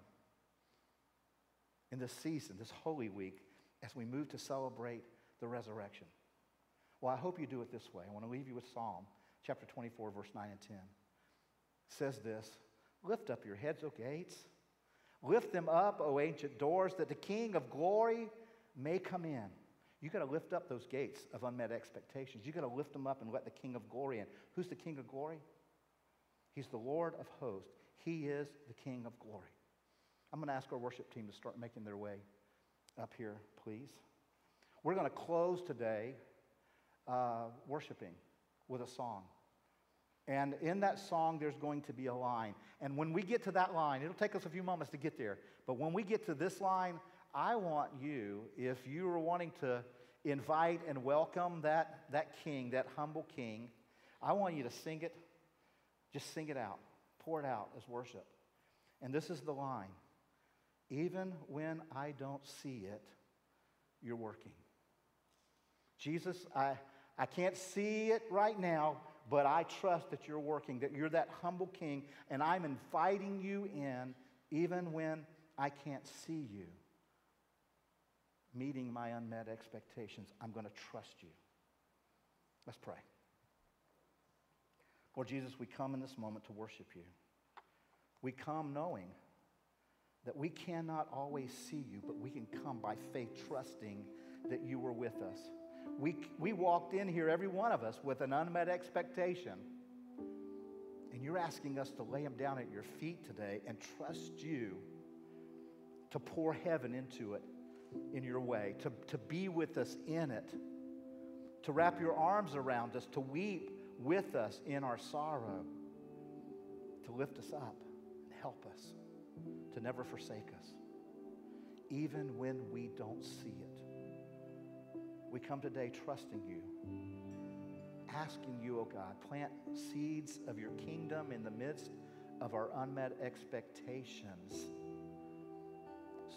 in this season, this Holy Week, as we move to celebrate the resurrection? Well, I hope you do it this way. I want to leave you with Psalm chapter 24, verse 9 and 10. It says this Lift up your heads, O gates. Lift them up, O ancient doors, that the King of glory may come in. You got to lift up those gates of unmet expectations. You got to lift them up and let the King of glory in. Who's the King of glory? He's the Lord of hosts. He is the King of glory. I'm going to ask our worship team to start making their way up here, please. We're going to close today uh, worshiping with a song. And in that song, there's going to be a line. And when we get to that line, it'll take us a few moments to get there. But when we get to this line, I want you, if you are wanting to invite and welcome that, that king, that humble king, I want you to sing it. Just sing it out. Pour it out as worship. And this is the line Even when I don't see it, you're working. Jesus, I, I can't see it right now, but I trust that you're working, that you're that humble king, and I'm inviting you in even when I can't see you meeting my unmet expectations. I'm going to trust you. Let's pray. Lord Jesus, we come in this moment to worship you. We come knowing that we cannot always see you, but we can come by faith, trusting that you were with us. We, we walked in here, every one of us, with an unmet expectation. And you're asking us to lay them down at your feet today and trust you to pour heaven into it in your way, to, to be with us in it, to wrap your arms around us, to weep with us in our sorrow, to lift us up and help us, to never forsake us, even when we don't see it. We come today trusting you, asking you, oh God, plant seeds of your kingdom in the midst of our unmet expectations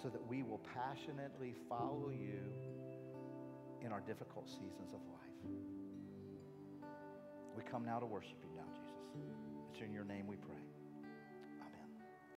so that we will passionately follow you in our difficult seasons of life. We come now to worship you now, Jesus. It's in your name we pray.